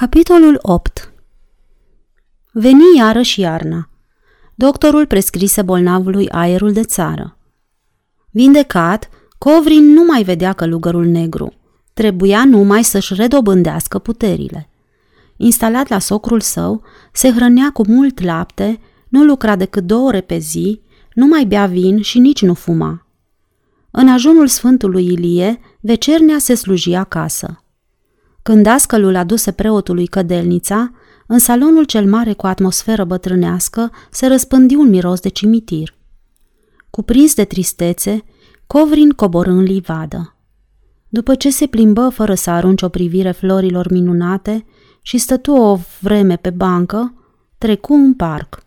Capitolul 8 Veni iarăși iarna. Doctorul prescrise bolnavului aerul de țară. Vindecat, Covrin nu mai vedea călugărul negru. Trebuia numai să-și redobândească puterile. Instalat la socrul său, se hrănea cu mult lapte, nu lucra decât două ore pe zi, nu mai bea vin și nici nu fuma. În ajunul Sfântului Ilie, vecernia se sluji acasă. Când dascălul aduse preotului cădelnița, în salonul cel mare cu atmosferă bătrânească se răspândi un miros de cimitir. Cuprins de tristețe, Covrin coborâ în livadă. După ce se plimbă fără să arunce o privire florilor minunate și stătu o vreme pe bancă, trecu un parc.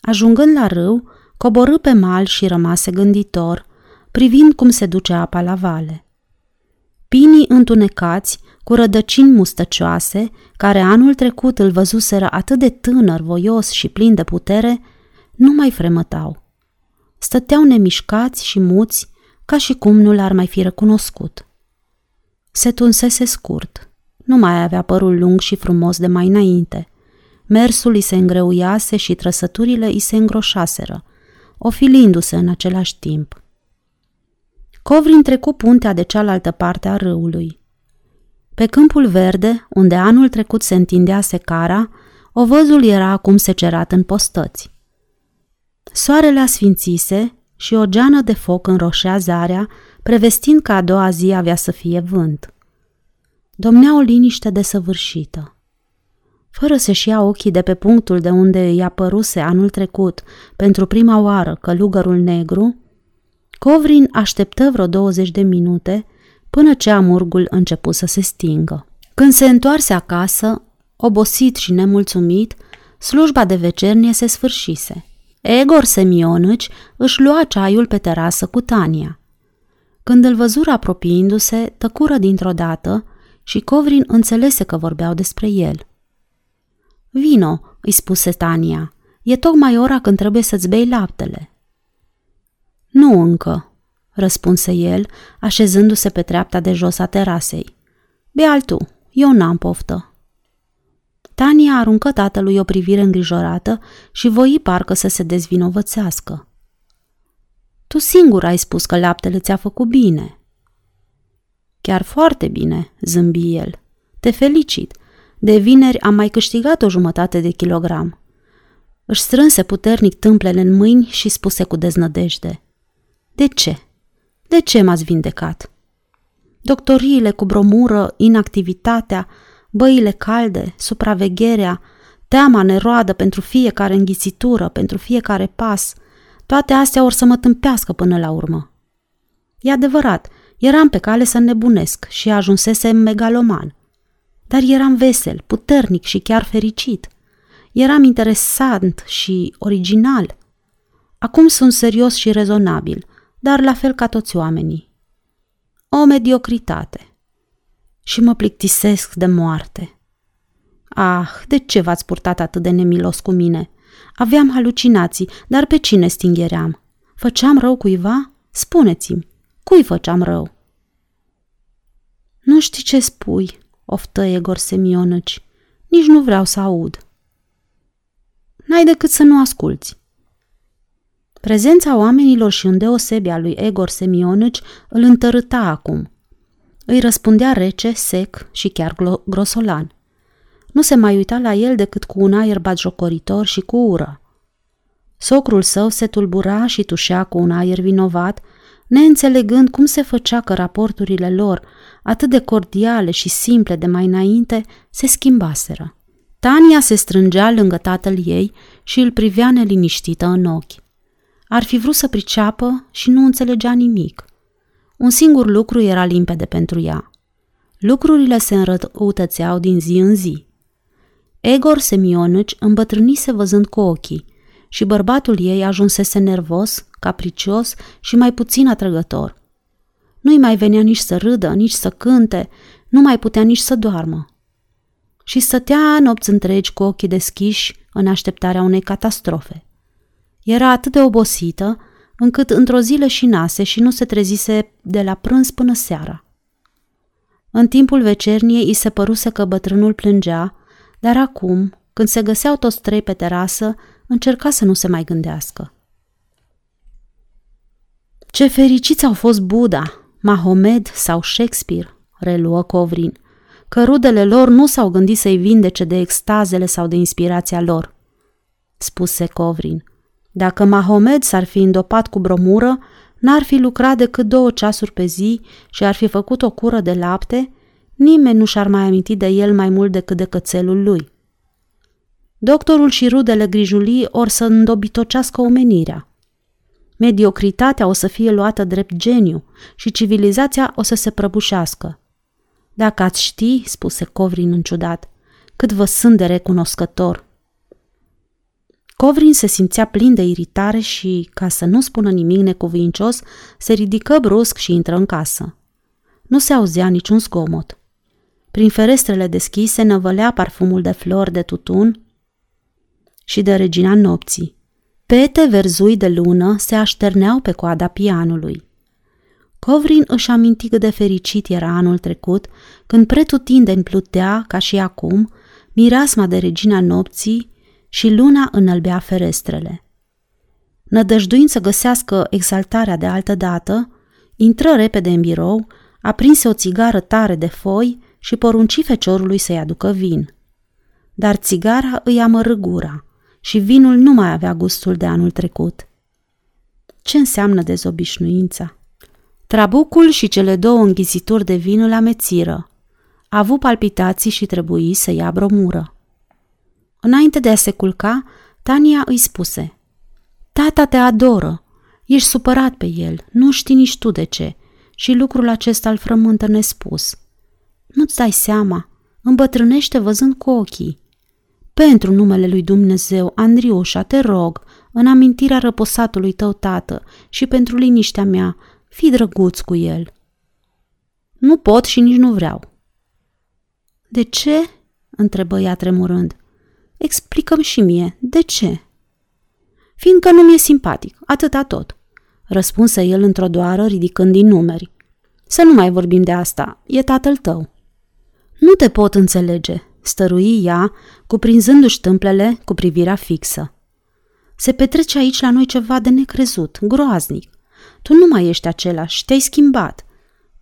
Ajungând la râu, coborâ pe mal și rămase gânditor, privind cum se duce apa la vale. Pinii întunecați cu rădăcini mustăcioase, care anul trecut îl văzuseră atât de tânăr, voios și plin de putere, nu mai fremătau. Stăteau nemișcați și muți, ca și cum nu l-ar mai fi recunoscut. Se tunsese scurt. Nu mai avea părul lung și frumos de mai înainte. Mersul îi se îngreuiase și trăsăturile îi se îngroșaseră, ofilindu-se în același timp. Covrin trecu puntea de cealaltă parte a râului. Pe câmpul verde, unde anul trecut se întindea secara, ovăzul era acum secerat în postăți. Soarele asfințise și o geană de foc înroșea zarea, prevestind că a doua zi avea să fie vânt. Domnea o liniște desăvârșită. Fără să-și ia ochii de pe punctul de unde îi apăruse anul trecut pentru prima oară călugărul negru, Covrin așteptă vreo 20 de minute până ce amurgul începu să se stingă. Când se întoarse acasă, obosit și nemulțumit, slujba de vecernie se sfârșise. Egor Semionici își lua ceaiul pe terasă cu Tania. Când îl văzură apropiindu-se, tăcură dintr-o dată și Covrin înțelese că vorbeau despre el. Vino, îi spuse Tania, e tocmai ora când trebuie să-ți bei laptele. Nu încă, răspunse el, așezându-se pe treapta de jos a terasei. Bea tu, eu n-am poftă. Tania aruncă tatălui o privire îngrijorată și voi parcă să se dezvinovățească. Tu singur ai spus că laptele ți-a făcut bine. Chiar foarte bine, zâmbi el. Te felicit. De vineri am mai câștigat o jumătate de kilogram. Își strânse puternic tâmplele în mâini și spuse cu deznădejde. De ce? De ce m-ați vindecat? Doctoriile cu bromură, inactivitatea, băile calde, supravegherea, teama neroadă pentru fiecare înghițitură, pentru fiecare pas, toate astea or să mă tâmpească până la urmă. E adevărat, eram pe cale să nebunesc și ajunsesem megaloman. Dar eram vesel, puternic și chiar fericit. Eram interesant și original. Acum sunt serios și rezonabil – dar la fel ca toți oamenii. O mediocritate. Și mă plictisesc de moarte. Ah, de ce v-ați purtat atât de nemilos cu mine? Aveam halucinații, dar pe cine stingheream? Făceam rău cuiva? Spuneți-mi, cui făceam rău? Nu știi ce spui, oftă Egor Semionici. Nici nu vreau să aud. N-ai decât să nu asculți. Prezența oamenilor și îndeosebi a lui Egor Semionici îl întărâta acum. Îi răspundea rece, sec și chiar grosolan. Nu se mai uita la el decât cu un aer batjocoritor și cu ură. Socrul său se tulbura și tușea cu un aer vinovat, neînțelegând cum se făcea că raporturile lor, atât de cordiale și simple de mai înainte, se schimbaseră. Tania se strângea lângă tatăl ei și îl privea neliniștită în ochi. Ar fi vrut să priceapă și nu înțelegea nimic. Un singur lucru era limpede pentru ea. Lucrurile se înrăutățeau din zi în zi. Egor Semionici îmbătrânise văzând cu ochii și bărbatul ei ajunsese nervos, capricios și mai puțin atrăgător. Nu-i mai venea nici să râdă, nici să cânte, nu mai putea nici să doarmă. Și stătea nopți întregi cu ochii deschiși în așteptarea unei catastrofe. Era atât de obosită, încât într-o zi leșinase și nu se trezise de la prânz până seara. În timpul vecerniei îi se păruse că bătrânul plângea, dar acum, când se găseau toți trei pe terasă, încerca să nu se mai gândească. Ce fericiți au fost Buddha, Mahomed sau Shakespeare, reluă Covrin, că rudele lor nu s-au gândit să-i vindece de extazele sau de inspirația lor. Spuse Covrin, dacă Mahomed s-ar fi îndopat cu bromură, n-ar fi lucrat decât două ceasuri pe zi și ar fi făcut o cură de lapte, nimeni nu și-ar mai aminti de el mai mult decât de cățelul lui. Doctorul și rudele grijulii or să îndobitocească omenirea. Mediocritatea o să fie luată drept geniu și civilizația o să se prăbușească. Dacă ați ști, spuse Covrin înciudat, cât vă sunt de recunoscător. Covrin se simțea plin de iritare și, ca să nu spună nimic necuvincios, se ridică brusc și intră în casă. Nu se auzea niciun zgomot. Prin ferestrele deschise năvălea parfumul de flori de tutun și de regina nopții. Pete verzui de lună se așterneau pe coada pianului. Covrin își aminti cât de fericit era anul trecut, când pretutindeni plutea, ca și acum, mirasma de regina nopții și luna înălbea ferestrele. Nădăjduind să găsească exaltarea de altă dată, intră repede în birou, aprinse o țigară tare de foi și porunci feciorului să-i aducă vin. Dar țigara îi amărâ gura și vinul nu mai avea gustul de anul trecut. Ce înseamnă dezobișnuința? Trabucul și cele două înghizituri de vin îl amețiră. A avut palpitații și trebuie să ia bromură. Înainte de a se culca, Tania îi spuse Tata te adoră, ești supărat pe el, nu știi nici tu de ce și lucrul acesta îl frământă nespus. Nu-ți dai seama, îmbătrânește văzând cu ochii. Pentru numele lui Dumnezeu, Andriușa, te rog, în amintirea răposatului tău tată și pentru liniștea mea, fii drăguț cu el. Nu pot și nici nu vreau. De ce? întrebă ea tremurând. Explicăm și mie, de ce? Fiindcă nu mi-e simpatic, atâta tot, răspunse el într-o doară, ridicând din numeri. Să nu mai vorbim de asta, e tatăl tău. Nu te pot înțelege, stărui ea, cuprinzându-și tâmplele cu privirea fixă. Se petrece aici la noi ceva de necrezut, groaznic. Tu nu mai ești același, te-ai schimbat.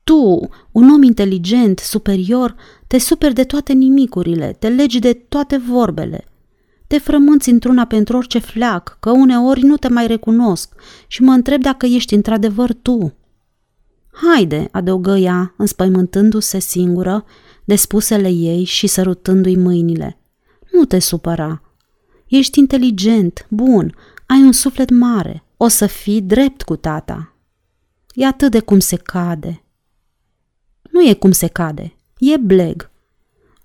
Tu, un om inteligent, superior, te superi de toate nimicurile, te legi de toate vorbele. Te frămânți într-una pentru orice fleac, că uneori nu te mai recunosc și mă întreb dacă ești într-adevăr tu. Haide, adăugă ea, înspăimântându-se singură de spusele ei și sărutându-i mâinile. Nu te supăra. Ești inteligent, bun, ai un suflet mare, o să fii drept cu tata. E atât de cum se cade. Nu e cum se cade, e bleg.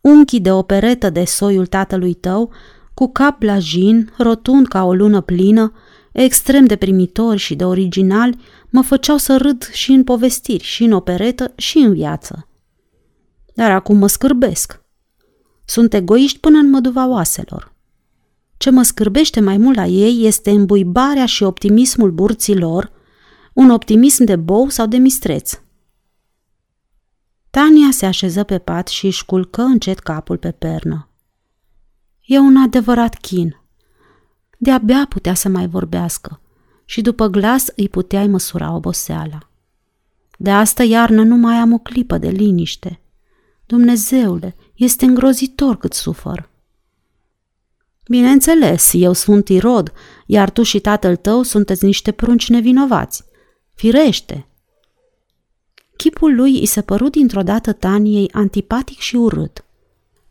Unchii de operetă de soiul tatălui tău, cu cap blajin, rotund ca o lună plină, extrem de primitori și de originali, mă făceau să râd și în povestiri, și în operetă, și în viață. Dar acum mă scârbesc. Sunt egoiști până în măduva oaselor. Ce mă scârbește mai mult la ei este îmbuibarea și optimismul burților, un optimism de bou sau de mistreț. Tania se așeză pe pat și își culcă încet capul pe pernă. E un adevărat chin. De-abia putea să mai vorbească și după glas îi puteai măsura oboseala. De asta iarnă nu mai am o clipă de liniște. Dumnezeule, este îngrozitor cât sufăr. Bineînțeles, eu sunt Irod, iar tu și tatăl tău sunteți niște prunci nevinovați. Firește! Chipul lui îi se păru dintr-o dată Taniei antipatic și urât.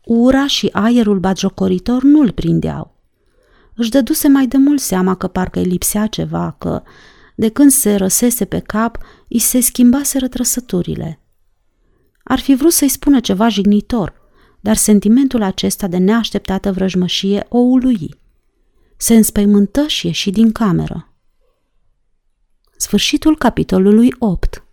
Ura și aerul bagiocoritor nu-l prindeau. Își dăduse mai de mult seama că parcă îi lipsea ceva, că, de când se răsese pe cap, îi se schimbase rătrăsăturile. Ar fi vrut să-i spună ceva jignitor, dar sentimentul acesta de neașteptată vrăjmășie o ului. Se înspăimântă și ieși din cameră. Sfârșitul capitolului 8